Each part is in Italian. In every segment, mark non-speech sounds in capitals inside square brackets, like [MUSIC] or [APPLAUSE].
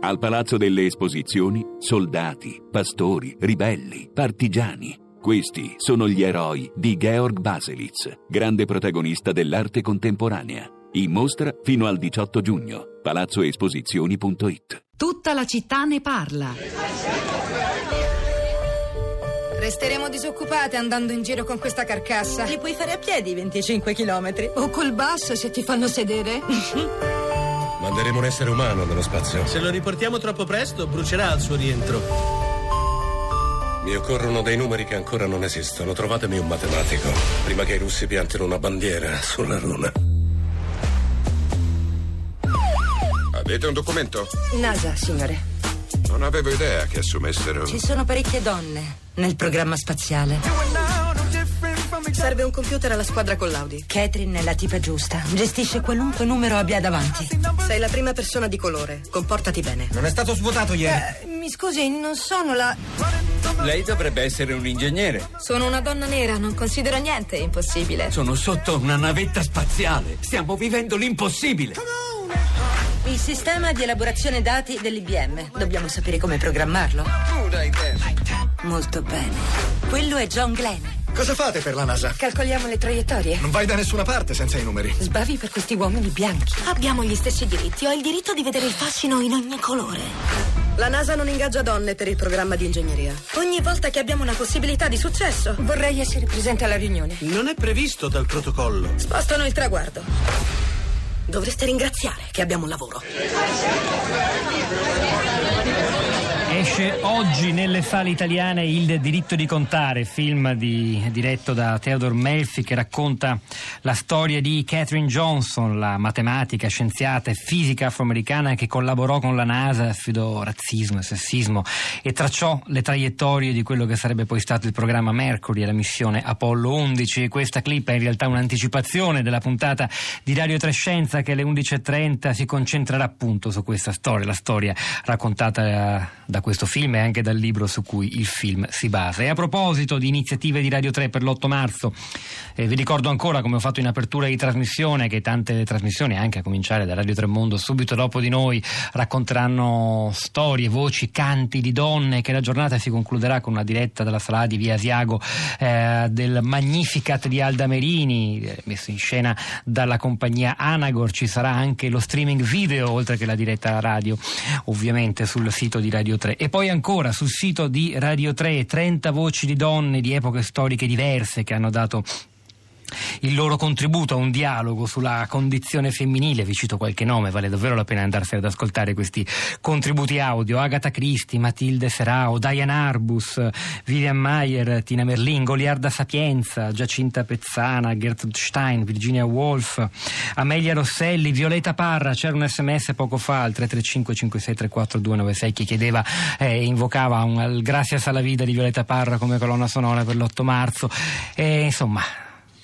Al Palazzo delle Esposizioni, soldati, pastori, ribelli, partigiani. Questi sono gli eroi di Georg Baselitz, grande protagonista dell'arte contemporanea. In mostra fino al 18 giugno. palazzoesposizioni.it Tutta la città ne parla. Resteremo disoccupate andando in giro con questa carcassa. Li puoi fare a piedi 25 km. O col bus se ti fanno sedere. [LAUGHS] Manderemo un essere umano nello spazio. Se lo riportiamo troppo presto, brucerà al suo rientro. Mi occorrono dei numeri che ancora non esistono. Trovatemi un matematico. Prima che i russi piantino una bandiera sulla luna. Avete un documento? NASA, signore. Non avevo idea che assumessero. Ci sono parecchie donne nel programma spaziale. Serve un computer alla squadra con l'Audi. Catherine è la tipa giusta. Gestisce qualunque numero abbia davanti. Sei la prima persona di colore. Comportati bene. Non è stato svuotato ieri. Eh, mi scusi, non sono la. Lei dovrebbe essere un ingegnere. Sono una donna nera, non considero niente impossibile. Sono sotto una navetta spaziale. Stiamo vivendo l'impossibile. Il sistema di elaborazione dati dell'IBM. Dobbiamo sapere come programmarlo. Tu dai tempo. Molto bene. Quello è John Glenn. Cosa fate per la NASA? Calcoliamo le traiettorie. Non vai da nessuna parte senza i numeri. Sbavi per questi uomini bianchi. Abbiamo gli stessi diritti. Ho il diritto di vedere il fascino in ogni colore. La NASA non ingaggia donne per il programma di ingegneria. Ogni volta che abbiamo una possibilità di successo, vorrei essere presente alla riunione. Non è previsto dal protocollo. Spostano il traguardo. Dovreste ringraziare che abbiamo un lavoro. Esce oggi nelle sale italiane Il diritto di contare, film di, diretto da Theodore Melfi che racconta la storia di Catherine Johnson, la matematica, scienziata e fisica afroamericana che collaborò con la NASA, sfidò razzismo e sessismo e tracciò le traiettorie di quello che sarebbe poi stato il programma Mercury e la missione Apollo 11. E questa clip è in realtà un'anticipazione della puntata di Radio Trescenza che alle 11.30 si concentrerà appunto su questa storia, la storia raccontata da questo film e anche dal libro su cui il film si basa. E a proposito di iniziative di Radio 3 per l'8 marzo, eh, vi ricordo ancora, come ho fatto in apertura di trasmissione, che tante trasmissioni, anche a cominciare da Radio 3 Mondo, subito dopo di noi, racconteranno storie, voci, canti di donne, che la giornata si concluderà con una diretta dalla sala di Via Asiago eh, del Magnificat di Alda Merini, eh, messo in scena dalla compagnia Anagor. Ci sarà anche lo streaming video, oltre che la diretta radio, ovviamente sul sito di Radio 3. E poi ancora sul sito di Radio 3 30 voci di donne di epoche storiche diverse che hanno dato il loro contributo a un dialogo sulla condizione femminile, vi cito qualche nome, vale davvero la pena andarsene ad ascoltare questi contributi audio, Agatha Christie, Matilde Serao, Diane Arbus, Vivian Mayer, Tina Merlin, Goliarda Sapienza, Giacinta Pezzana, Gertrude Stein, Virginia Woolf, Amelia Rosselli, Violeta Parra, c'era un sms poco fa al 335 5634 296 che chiedeva e eh, invocava un Gracias alla vita di Violeta Parra come colonna sonora per l'8 marzo. E insomma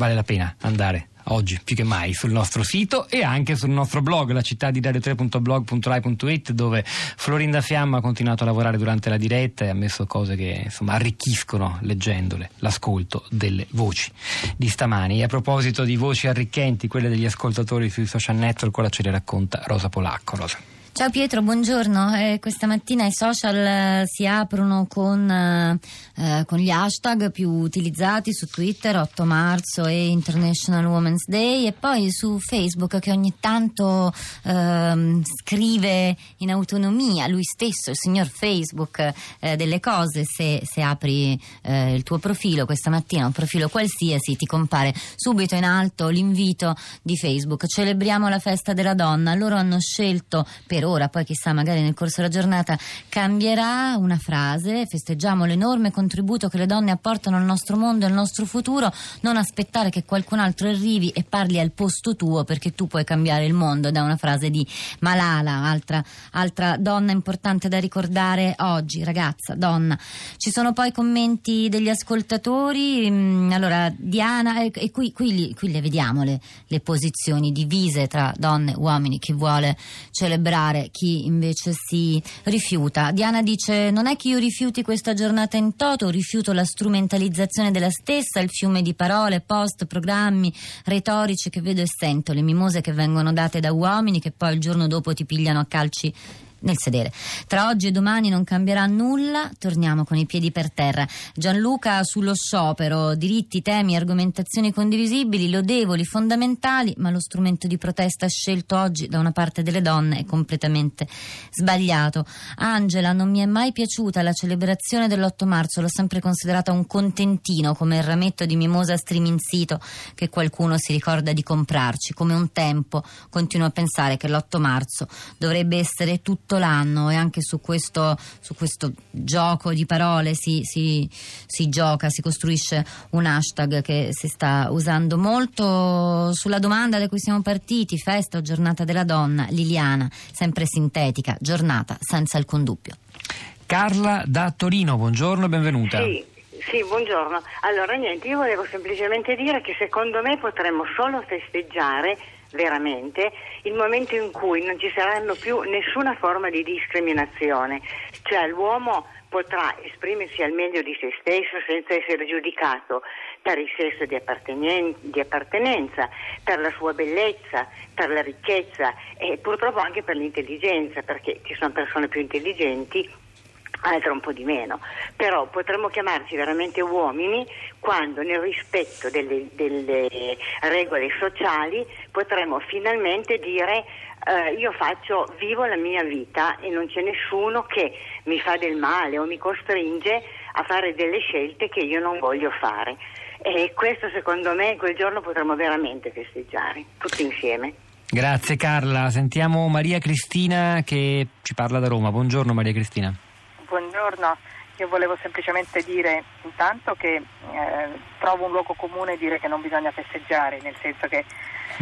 vale la pena andare oggi più che mai sul nostro sito e anche sul nostro blog, la città di radio3.blog.rai.it dove Florinda Fiamma ha continuato a lavorare durante la diretta e ha messo cose che insomma arricchiscono leggendole l'ascolto delle voci di stamani. E a proposito di voci arricchenti, quelle degli ascoltatori sui social network, ora ce le racconta Rosa Polacco. Rosa. Ciao Pietro, buongiorno. Eh, questa mattina i social eh, si aprono con, eh, eh con, gli hashtag più utilizzati su Twitter, 8 marzo e International Women's Day e poi su Facebook che ogni tanto ehm, scrive in autonomia lui stesso, il signor Facebook, eh, delle cose. Se, se apri il tuo profilo questa mattina, un profilo qualsiasi, ti compare subito in alto l'invito di Facebook. Celebriamo la festa della donna. Loro hanno scelto per per ora, poi chissà, magari nel corso della giornata cambierà una frase, festeggiamo l'enorme contributo che le donne apportano al nostro mondo e al nostro futuro, non aspettare che qualcun altro arrivi e parli al posto tuo perché tu puoi cambiare il mondo, da una frase di Malala, altra, altra donna importante da ricordare oggi, ragazza, donna. Ci sono poi commenti degli ascoltatori, mm, allora Diana, e, e qui, qui, qui, le vediamo le, le posizioni divise tra donne e uomini, chi vuole celebrare aiutare chi invece si rifiuta. Diana dice: Non è che io rifiuti questa giornata in toto, rifiuto la strumentalizzazione della stessa, il fiume di parole, post, programmi retorici che vedo e sento, le mimose che vengono date da uomini che poi il giorno dopo ti pigliano a calci nel sedere. Tra oggi e domani non cambierà nulla, torniamo con i piedi per terra. Gianluca sullo sciopero, diritti, temi, argomentazioni condivisibili, lodevoli, fondamentali, ma lo strumento di protesta scelto oggi da una parte delle donne è completamente sbagliato. Angela, non mi è mai piaciuta la celebrazione dell'8 marzo, l'ho sempre considerata un contentino come il rametto di mimosa streaming sito che qualcuno si ricorda di comprarci, come un tempo. Continuo a pensare che l'8 marzo dovrebbe essere tutto tutto l'anno e anche su questo, su questo gioco di parole si, si, si, gioca, si costruisce un hashtag che si sta usando molto. Sulla domanda da cui siamo partiti, festa o giornata della donna, Liliana, sempre sintetica, giornata senza alcun dubbio. Carla da Torino, buongiorno e benvenuta. Sì. Sì, buongiorno. Allora, niente, io volevo semplicemente dire che secondo me potremmo solo festeggiare veramente il momento in cui non ci saranno più nessuna forma di discriminazione, cioè l'uomo potrà esprimersi al meglio di se stesso senza essere giudicato per il sesso di, appartenen- di appartenenza, per la sua bellezza, per la ricchezza e purtroppo anche per l'intelligenza, perché ci sono persone più intelligenti altre un po' di meno, però potremmo chiamarci veramente uomini quando nel rispetto delle, delle regole sociali potremmo finalmente dire eh, io faccio, vivo la mia vita e non c'è nessuno che mi fa del male o mi costringe a fare delle scelte che io non voglio fare. E questo secondo me quel giorno potremmo veramente festeggiare, tutti insieme. Grazie Carla, sentiamo Maria Cristina che ci parla da Roma. Buongiorno Maria Cristina buongiorno. Io volevo semplicemente dire intanto che eh, trovo un luogo comune dire che non bisogna festeggiare, nel senso che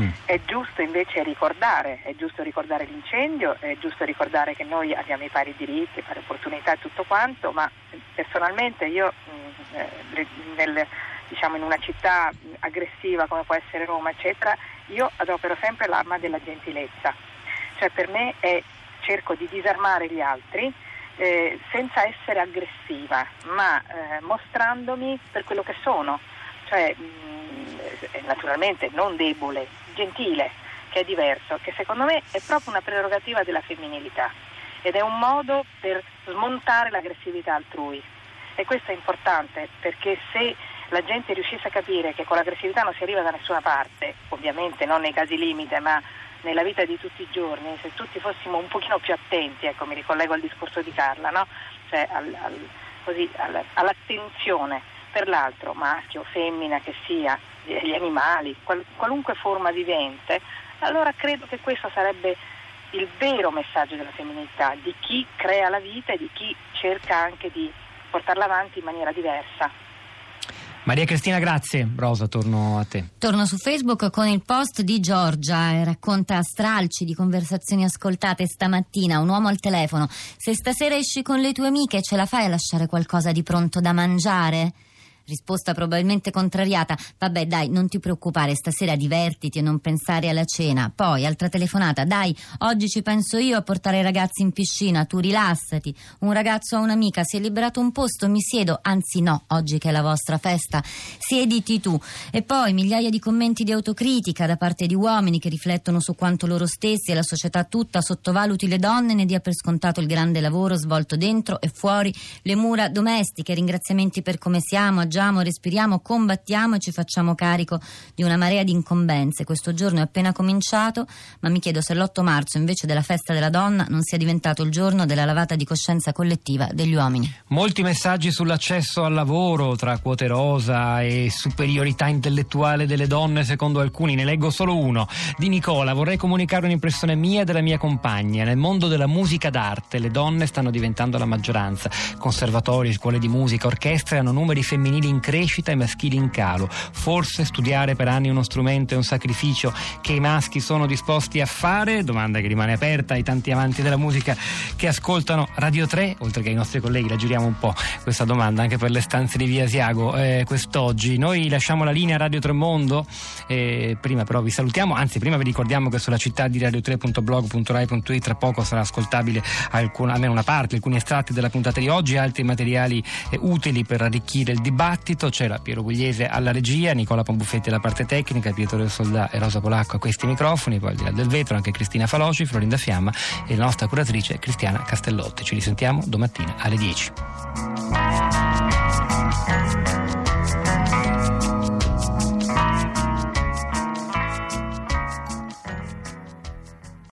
mm. è giusto invece ricordare, è giusto ricordare l'incendio, è giusto ricordare che noi abbiamo i pari diritti, pari opportunità e tutto quanto, ma personalmente io mh, mm, eh, nel, diciamo, in una città aggressiva come può essere Roma, eccetera, io adopero sempre l'arma della gentilezza. Cioè per me è cerco di disarmare gli altri eh, senza essere aggressiva, ma eh, mostrandomi per quello che sono, cioè mh, mm, eh, naturalmente non debole, gentile, che è diverso, che secondo me è proprio una prerogativa della femminilità ed è un modo per smontare l'aggressività altrui. E questo è importante perché se la gente riuscisse a capire che con l'aggressività non si arriva da nessuna parte, ovviamente non nei casi limite, ma nella vita di tutti i giorni, se tutti fossimo un pochino più attenti, ecco mi ricollego al discorso di Carla, no? cioè al, al, così, al, all'attenzione per l'altro, maschio, femmina che sia, gli animali, qual, qualunque forma vivente, allora credo che questo sarebbe il vero messaggio della femminilità, di chi crea la vita e di chi cerca anche di portarla avanti in maniera diversa. Maria Cristina, grazie. Rosa, torno a te. Torno su Facebook con il post di Giorgia e racconta stralci di conversazioni ascoltate stamattina. Un uomo al telefono. Se stasera esci con le tue amiche, ce la fai a lasciare qualcosa di pronto da mangiare? Risposta probabilmente contrariata. Vabbè, dai, non ti preoccupare, stasera divertiti e non pensare alla cena. Poi, altra telefonata. Dai, oggi ci penso io a portare i ragazzi in piscina, tu rilassati. Un ragazzo o un'amica si è liberato un posto, mi siedo. Anzi, no, oggi che è la vostra festa, siediti tu. E poi migliaia di commenti di autocritica da parte di uomini che riflettono su quanto loro stessi e la società tutta sottovaluti le donne e ne dia per scontato il grande lavoro svolto dentro e fuori le mura domestiche. Ringraziamenti per come siamo, mangiamo, respiriamo, combattiamo e ci facciamo carico di una marea di incombenze. Questo giorno è appena cominciato, ma mi chiedo se l'8 marzo invece della festa della donna non sia diventato il giorno della lavata di coscienza collettiva degli uomini. Molti messaggi sull'accesso al lavoro tra quote rosa e superiorità intellettuale delle donne secondo alcuni, ne leggo solo uno. Di Nicola, vorrei comunicare un'impressione mia e della mia compagna. Nel mondo della musica d'arte le donne stanno diventando la maggioranza. Conservatori, scuole di musica, orchestre hanno numeri femminili in crescita e maschili in calo. Forse studiare per anni uno strumento è un sacrificio che i maschi sono disposti a fare? Domanda che rimane aperta ai tanti amanti della musica che ascoltano Radio 3, oltre che ai nostri colleghi, la giriamo un po' questa domanda anche per le stanze di Via Asiago eh, quest'oggi. Noi lasciamo la linea Radio Tremondo, eh, prima però vi salutiamo, anzi prima vi ricordiamo che sulla città di radio3.blog.rai.it tra poco sarà ascoltabile alcun, almeno una parte, alcuni estratti della puntata di oggi altri materiali eh, utili per arricchire il dibattito dibattito. C'era Piero Gugliese alla regia, Nicola Pombuffetti alla parte tecnica, Pietro del Soldà e Rosa Polacco a questi microfoni, poi al di là del vetro anche Cristina Faloci, Florinda Fiamma e la nostra curatrice Cristiana Castellotti. Ci risentiamo domattina alle 10.